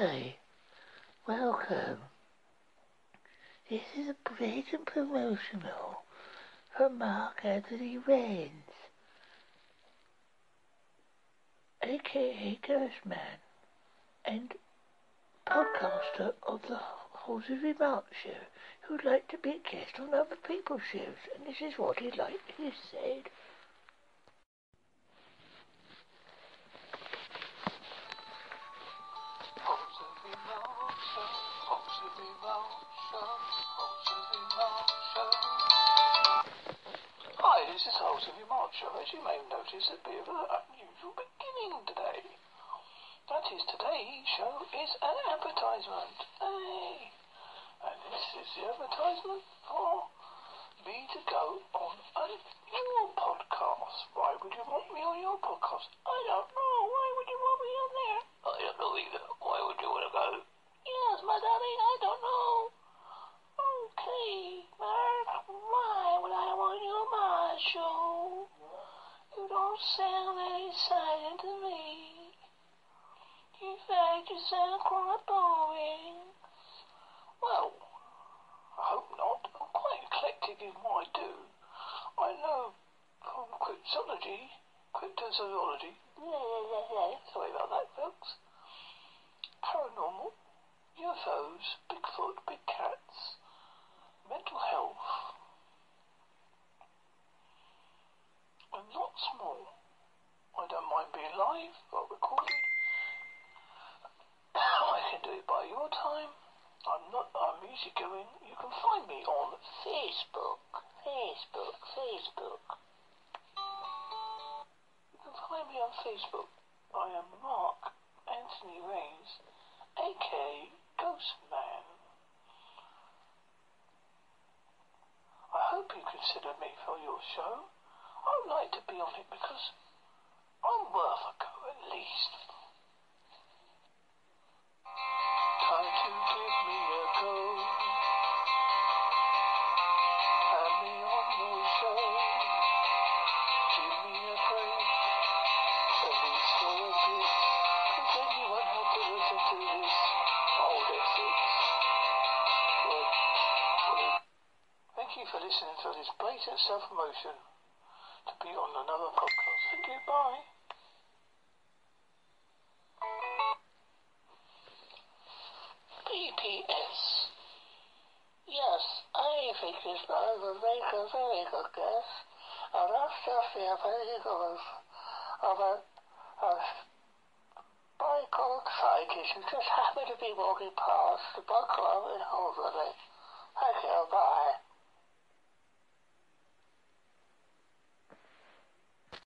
Hi. Welcome. This is a blatant promotional from Mark Anthony Raines, aka Ghostman, and podcaster of the Holsworthy Mark Show, who'd like to be a guest on other people's shows, and this is what he'd like to say. Hi, this is Holsworthy Mark Show. As you may have noticed, a bit of an unusual beginning today. That is, today's show is an advertisement. Hey! And this is the advertisement for me to go on a, your podcast. Why would you want me on your podcast? I don't know. Why would you want me on there? I don't know either. Why would you want to go? Yes, my darling, I don't know. Okay, Mark, why would I want you on my show? You don't sound very exciting to me. In fact, you sound quite boring. Well, I hope not. I'm quite eclectic in what I do. I know from cryptology, cryptozoology, sorry about that, folks, paranormal, UFOs, Bigfoot, big more. I don't mind being live or recorded. I can do it by your time. I'm not. I'm easygoing. You can find me on Facebook. Facebook. Facebook. You can find me on Facebook. I am Mark Anthony Raines, aka Ghostman. I hope you consider me for your show. I would like to be on it because I'm worth a go at least. Time to give me a go. Have me on your show. Give me a break. At least for a bit. Then have to listen to this. Well, well, Thank you for listening to this blatant self-promotion to be on another podcast. Thank you. Bye. BPS. Yes, I think it's not the make a very good guess. And that's just the appearance of a, a bicol scientist who just happened to be walking past the in Holborn. Thank you. Bye.